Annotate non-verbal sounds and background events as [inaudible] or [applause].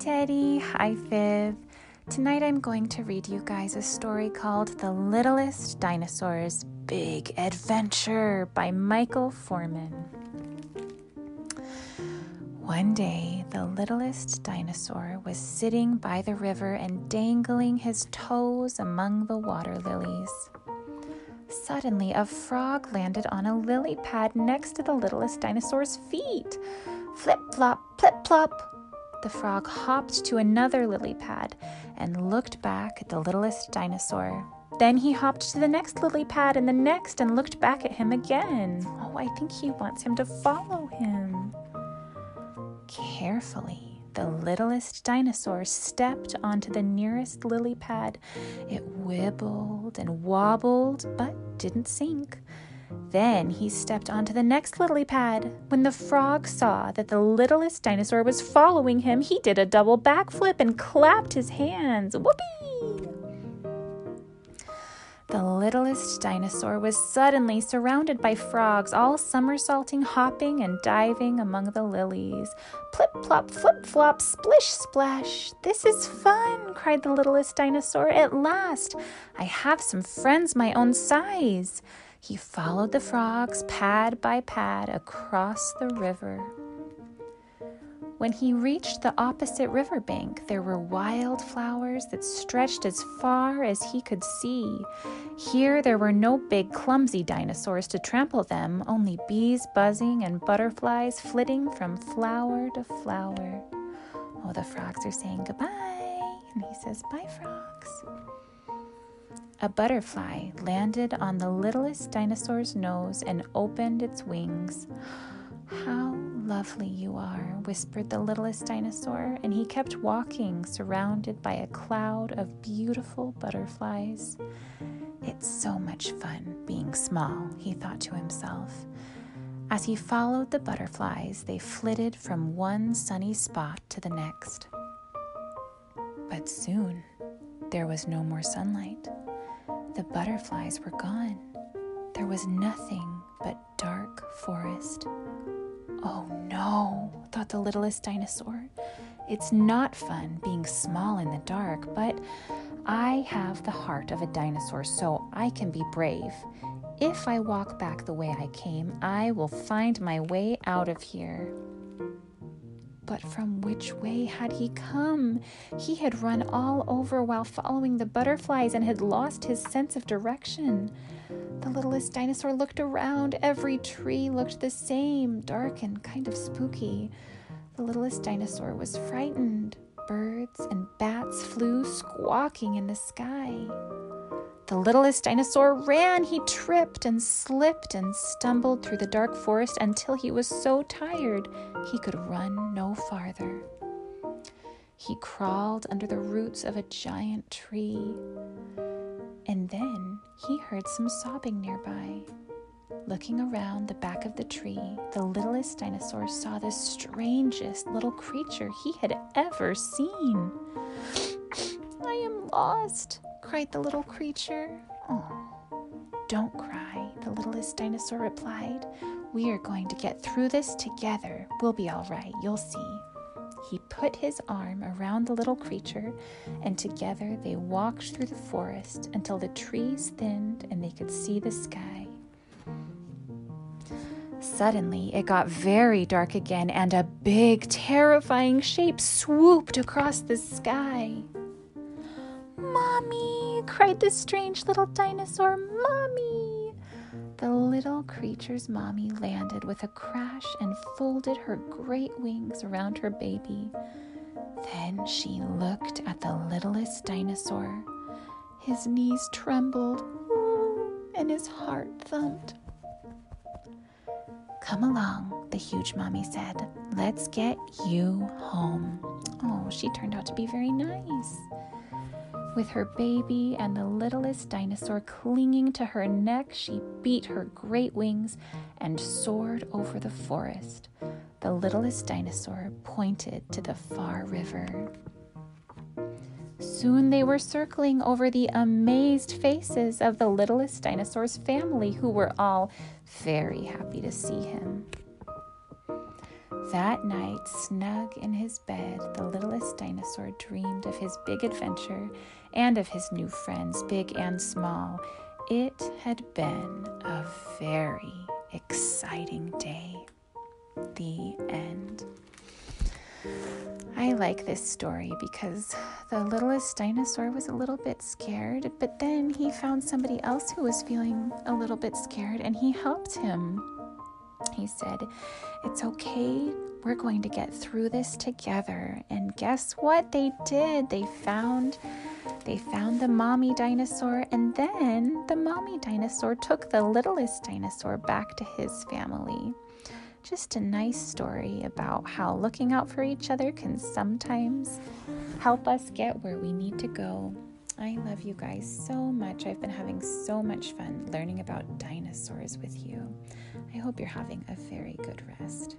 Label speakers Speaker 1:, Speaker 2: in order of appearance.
Speaker 1: Teddy. Hi, Viv. Tonight I'm going to read you guys a story called The Littlest Dinosaur's Big Adventure by Michael Foreman. One day, the littlest dinosaur was sitting by the river and dangling his toes among the water lilies. Suddenly, a frog landed on a lily pad next to the littlest dinosaur's feet. Flip flop, plip plop. The frog hopped to another lily pad and looked back at the littlest dinosaur. Then he hopped to the next lily pad and the next and looked back at him again. Oh, I think he wants him to follow him. Carefully, the littlest dinosaur stepped onto the nearest lily pad. It wibbled and wobbled, but didn't sink. Then he stepped onto the next lily pad. When the frog saw that the littlest dinosaur was following him, he did a double backflip and clapped his hands. Whoopee! The littlest dinosaur was suddenly surrounded by frogs, all somersaulting, hopping, and diving among the lilies. Plip plop, flip flop, splish splash. This is fun, cried the littlest dinosaur. At last, I have some friends my own size. He followed the frogs, pad by pad, across the river. When he reached the opposite riverbank, there were wild flowers that stretched as far as he could see. Here there were no big, clumsy dinosaurs to trample them, only bees buzzing and butterflies flitting from flower to flower. Oh, the frogs are saying goodbye, and he says, Bye, frogs. A butterfly landed on the littlest dinosaur's nose and opened its wings. How lovely you are, whispered the littlest dinosaur, and he kept walking, surrounded by a cloud of beautiful butterflies. It's so much fun being small, he thought to himself. As he followed the butterflies, they flitted from one sunny spot to the next. But soon there was no more sunlight. The butterflies were gone. There was nothing but dark forest. Oh no, thought the littlest dinosaur. It's not fun being small in the dark, but I have the heart of a dinosaur, so I can be brave. If I walk back the way I came, I will find my way out of here. But from which way had he come? He had run all over while following the butterflies and had lost his sense of direction. The littlest dinosaur looked around. Every tree looked the same, dark and kind of spooky. The littlest dinosaur was frightened. Birds and bats flew squawking in the sky. The littlest dinosaur ran. He tripped and slipped and stumbled through the dark forest until he was so tired he could run no farther. He crawled under the roots of a giant tree. And then he heard some sobbing nearby. Looking around the back of the tree, the littlest dinosaur saw the strangest little creature he had ever seen. [gasps] I am lost, cried the little creature. Oh, don't cry, the littlest dinosaur replied. We are going to get through this together. We'll be all right, you'll see. He put his arm around the little creature, and together they walked through the forest until the trees thinned and they could see the sky. Suddenly, it got very dark again, and a big, terrifying shape swooped across the sky. Mommy! Cried the strange little dinosaur. Mommy! The little creature's mommy landed with a crash and folded her great wings around her baby. Then she looked at the littlest dinosaur. His knees trembled mm, and his heart thumped. Come along, the huge mommy said. Let's get you home. Oh, she turned out to be very nice. With her baby and the littlest dinosaur clinging to her neck, she beat her great wings and soared over the forest. The littlest dinosaur pointed to the far river. Soon they were circling over the amazed faces of the littlest dinosaur's family, who were all very happy to see him. That night, snug in his bed, the littlest dinosaur dreamed of his big adventure and of his new friends, big and small. It had been a very exciting day. The end. I like this story because the littlest dinosaur was a little bit scared, but then he found somebody else who was feeling a little bit scared and he helped him. He said, It's okay. We're going to get through this together. And guess what they did? They found they found the mommy dinosaur and then the mommy dinosaur took the littlest dinosaur back to his family. Just a nice story about how looking out for each other can sometimes help us get where we need to go. I love you guys so much. I've been having so much fun learning about dinosaurs with you. I hope you're having a very good rest.